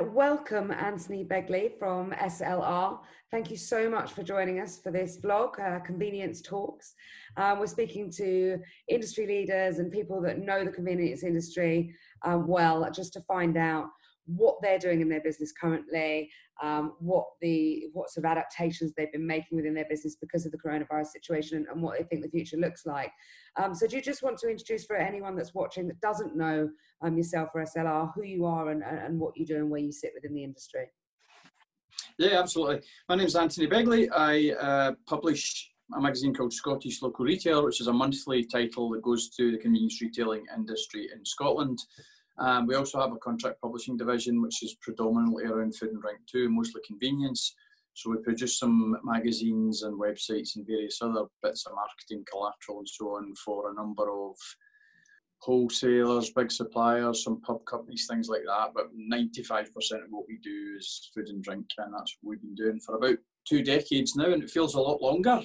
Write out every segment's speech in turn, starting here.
and welcome Anthony Begley from SLR. Thank you so much for joining us for this vlog, uh, Convenience Talks. Um, we're speaking to industry leaders and people that know the convenience industry um, well, just to find out what they're doing in their business currently, um, what the what sort of adaptations they've been making within their business because of the coronavirus situation, and what they think the future looks like. Um, so, do you just want to introduce for anyone that's watching that doesn't know um, yourself or SLR, who you are and, and what you do and where you sit within the industry? Yeah, absolutely. My name is Anthony Begley. I uh, publish a magazine called Scottish Local Retail, which is a monthly title that goes to the convenience retailing industry in Scotland. Um, we also have a contract publishing division, which is predominantly around food and drink too, mostly convenience. So we produce some magazines and websites and various other bits of marketing collateral and so on for a number of wholesalers, big suppliers, some pub companies, things like that. But 95% of what we do is food and drink, and that's what we've been doing for about two decades now, and it feels a lot longer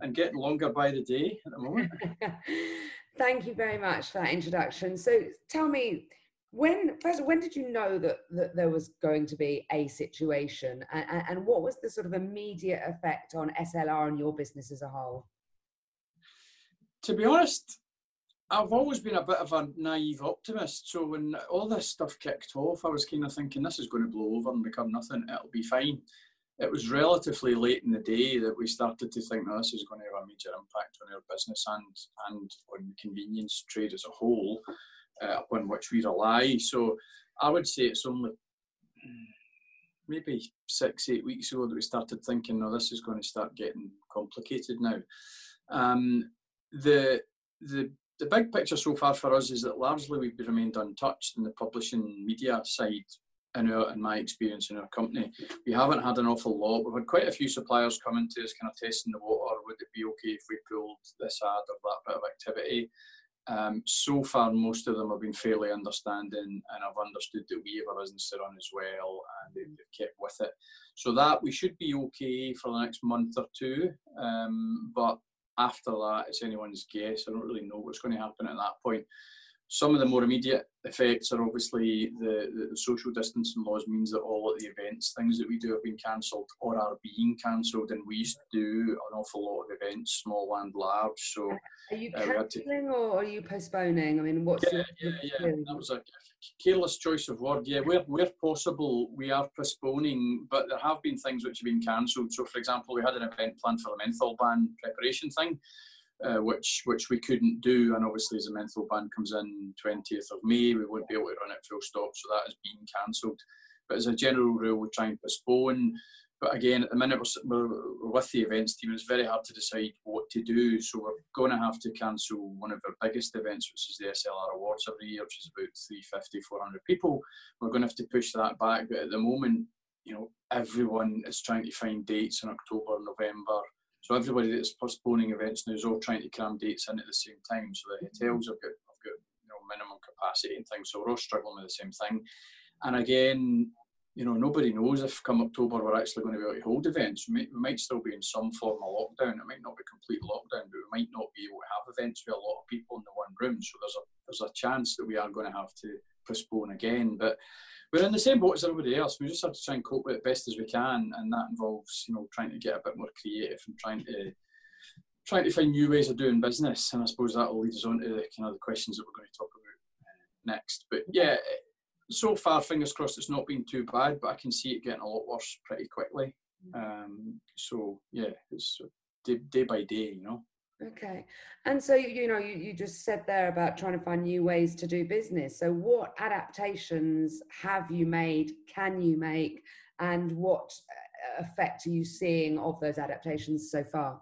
and getting longer by the day at the moment. Thank you very much for that introduction. So tell me, when first when did you know that, that there was going to be a situation and, and what was the sort of immediate effect on SLR and your business as a whole? To be honest, I've always been a bit of a naive optimist. So when all this stuff kicked off, I was kind of thinking this is going to blow over and become nothing. It'll be fine it was relatively late in the day that we started to think that this is going to have a major impact on our business and and on the convenience trade as a whole, uh, upon which we rely. So I would say it's only maybe six, eight weeks ago that we started thinking, no, this is going to start getting complicated now. Um, the the the big picture so far for us is that largely we've remained untouched in the publishing media side in our in my experience in our company, we haven't had an awful lot. We've had quite a few suppliers coming to us, kind of testing the water. Would it be okay if we pulled this ad or that bit of activity? Um, so far, most of them have been fairly understanding and have understood that we have a business to run as well, and they've, kept with it. So that we should be okay for the next month or two. Um, but after that, it's anyone's guess. I don't really know what's going to happen at that point. Some of the more immediate effects are obviously the, the, social distancing laws means that all of the events, things that we do have been cancelled or are being cancelled. And we used to do an awful lot of events, small and large. So are you uh, cancelling or are you postponing? I mean, what's yeah, yeah, yeah. That was a careless choice of word. Yeah, where where possible, we are postponing, but there have been things which have been cancelled. So, for example, we had an event planned for the menthol ban preparation thing uh, which which we couldn't do. And obviously, as the menthol ban comes in 20th of May, we won't be able to run it full stop, so that has been cancelled. But as a general rule, we try and postpone. But again, at the minute we're, we're, with the events team, it's very hard to decide what to do. So we're going to have to cancel one of our biggest events, which is the SLR Awards every year, which is about 350, 400 people. We're going to have to push that back. But at the moment, you know, everyone is trying to find dates in October, November, so everybody that's postponing events now is all trying to cram dates in at the same time. So the hotels have got, have got you know, minimum capacity and things. So we're all struggling with the same thing. And again, you know, nobody knows if come October we're actually going to be able to hold events. We might, we might still be in some form of lockdown. It might not be complete lockdown, but we might not be able to have events with a lot of people in the one room. So there's a there's a chance that we are going to have to postpone again. But we're in the same boat as everybody else. We just have to try and cope with it best as we can, and that involves you know trying to get a bit more creative and trying to trying to find new ways of doing business. And I suppose that will lead us on to the kind of the questions that we're going to talk about uh, next. But yeah, so far, fingers crossed, it's not been too bad, but I can see it getting a lot worse pretty quickly. Um, so yeah, it's day, day by day, you know. Okay. And so, you know, you, you just said there about trying to find new ways to do business. So, what adaptations have you made, can you make, and what uh, effect are you seeing of those adaptations so far?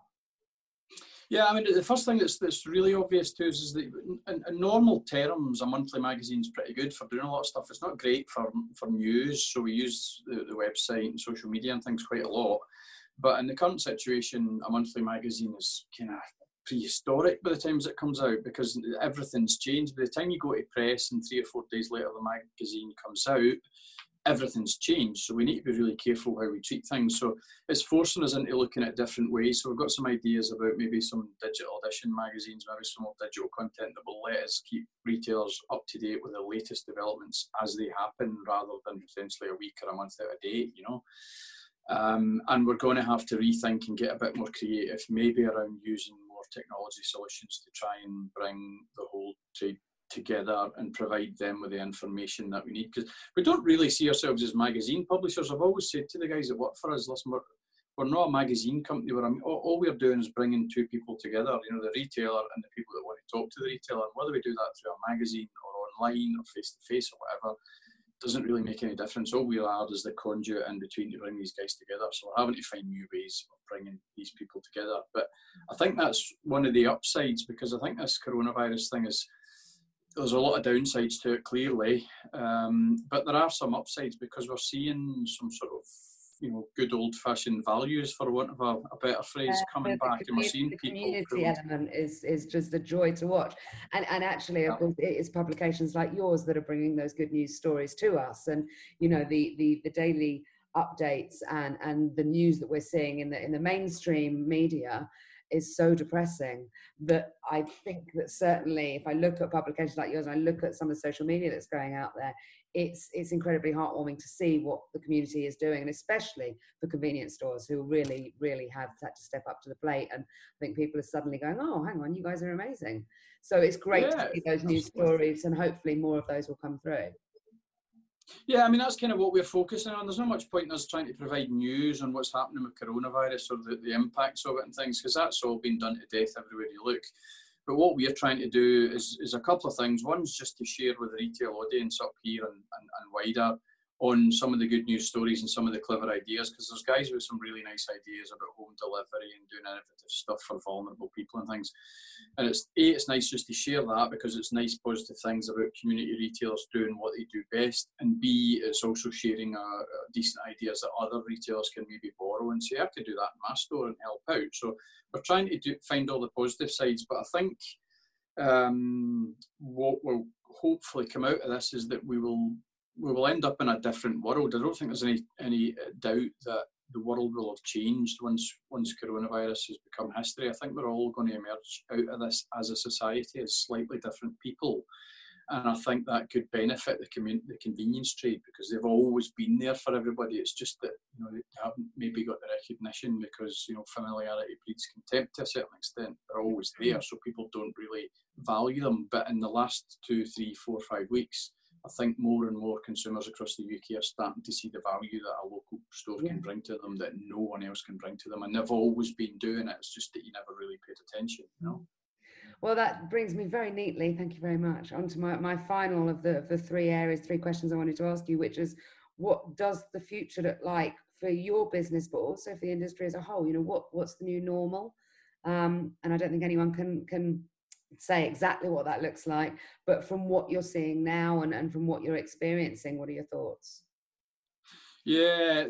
Yeah, I mean, the first thing that's that's really obvious to us is that, in, in, normal terms, a monthly magazine is pretty good for doing a lot of stuff. It's not great for for news, so we use the, the website and social media and things quite a lot. But in the current situation, a monthly magazine is kind of prehistoric by the time it comes out because everything's changed. By the time you go to press and three or four days later the magazine comes out, everything's changed. So we need to be really careful how we treat things. So it's forcing us into looking at different ways. So we've got some ideas about maybe some digital edition magazines, maybe some more digital content that will let us keep retailers up to date with the latest developments as they happen rather than potentially a week or a month out of date, you know. Um, and we're going to have to rethink and get a bit more creative, maybe around using more technology solutions to try and bring the whole trade together and provide them with the information that we need. Because we don't really see ourselves as magazine publishers. I've always said to the guys that work for us, listen, we're, we're not a magazine company. We're all, all we're doing is bringing two people together, you know, the retailer and the people that want to talk to the retailer. And whether we do that through a magazine or online or face to face or whatever, doesn't really make any difference. All we are is the conduit in between to bring these guys together. So we're having to find new ways of bringing these people together. But I think that's one of the upsides because I think this coronavirus thing is there's a lot of downsides to it clearly, um, but there are some upsides because we're seeing some sort of you know good old fashioned values for want of a, a better phrase coming back and we're seeing the people community element is is just a joy to watch. And and actually of course it is publications like yours that are bringing those good news stories to us. And you know the the the daily updates and and the news that we're seeing in the in the mainstream media is so depressing that I think that certainly if I look at publications like yours and I look at some of the social media that's going out there, it's it's incredibly heartwarming to see what the community is doing, and especially for convenience stores who really, really have had to step up to the plate. And I think people are suddenly going, "Oh, hang on, you guys are amazing." So it's great yeah, to see those news stories, and hopefully more of those will come through. Yeah, I mean that's kind of what we're focusing on. There's not much point in us trying to provide news on what's happening with coronavirus or the, the impacts of it and things, because that's all been done to death everywhere you look. But what we're trying to do is, is a couple of things. One's just to share with the retail audience up here and, and, and wider on some of the good news stories and some of the clever ideas because there's guys with some really nice ideas about home delivery and doing innovative stuff for vulnerable people and things. And it's a, it's nice just to share that because it's nice positive things about community retailers doing what they do best, and B it's also sharing uh, uh decent ideas that other retailers can maybe borrow and say I could do that in my store and help out. So we're trying to do, find all the positive sides, but I think um, what will hopefully come out of this is that we will we will end up in a different world. I don't think there's any any uh, doubt that the world will have changed once once coronavirus has become history. I think we're all going to emerge out of this as a society as slightly different people, and I think that could benefit the community, the convenience trade because they've always been there for everybody. It's just that you know they haven't maybe got the recognition because you know familiarity breeds contempt to a certain extent. They're always there, so people don't really value them. But in the last two, three, four, five weeks I think more and more consumers across the UK are starting to see the value that a local store yeah. can bring to them that no one else can bring to them. And they've always been doing it. It's just that you never really paid attention, you know. Well, that brings me very neatly, thank you very much, onto my, my final of the, of the three areas, three questions I wanted to ask you, which is what does the future look like for your business, but also for the industry as a whole? You know, what what's the new normal? Um, and I don't think anyone can can say exactly what that looks like, but from what you're seeing now and, and from what you're experiencing, what are your thoughts? Yeah,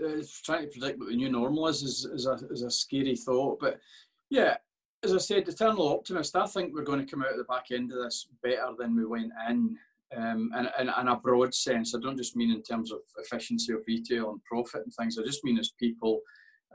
trying to predict what the new normal is is, is, a, is a scary thought. But yeah, as I said, eternal optimist, I think we're going to come out of the back end of this better than we went in. Um, and, and, and a broad sense, I don't just mean in terms of efficiency of retail and profit and things, I just mean as people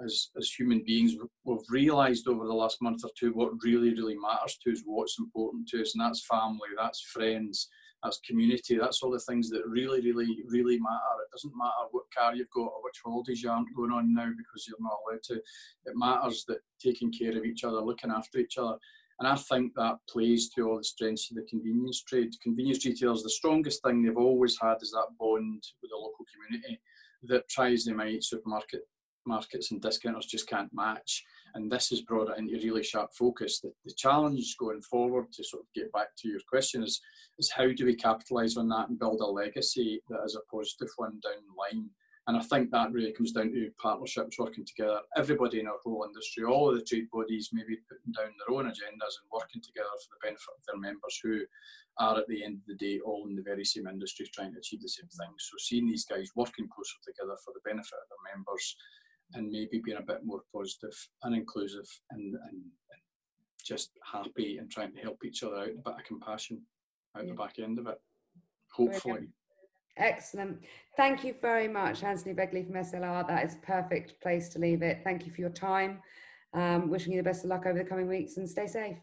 as, as human beings, we've realised over the last month or two what really, really matters to us, what's important to us, and that's family, that's friends, that's community, that's all the things that really, really, really matter. It doesn't matter what car you've got or which holidays you aren't going on now because you're not allowed to. It matters that taking care of each other, looking after each other. And I think that plays to all the strengths of the convenience trade. Convenience retailers, the strongest thing they've always had is that bond with the local community that tries them out supermarket markets and discounters just can't match. And this has brought it into really sharp focus. The, the challenge going forward, to sort of get back to your question, is, is how do we capitalise on that and build a legacy that is a positive one down the line? And I think that really comes down to partnerships working together. Everybody in our whole industry, all of the trade bodies, maybe putting down their own agendas and working together for the benefit of their members who are at the end of the day all in the very same industry trying to achieve the same thing. So seeing these guys working closer together for the benefit of their members and maybe being a bit more positive and inclusive and, and, just happy and trying to help each other out, a bit of compassion out yeah. the back end of it. Hopefully. Excellent. Thank you very much, Anthony Begley from SLR. That is a perfect place to leave it. Thank you for your time. Um, wishing you the best of luck over the coming weeks and stay safe.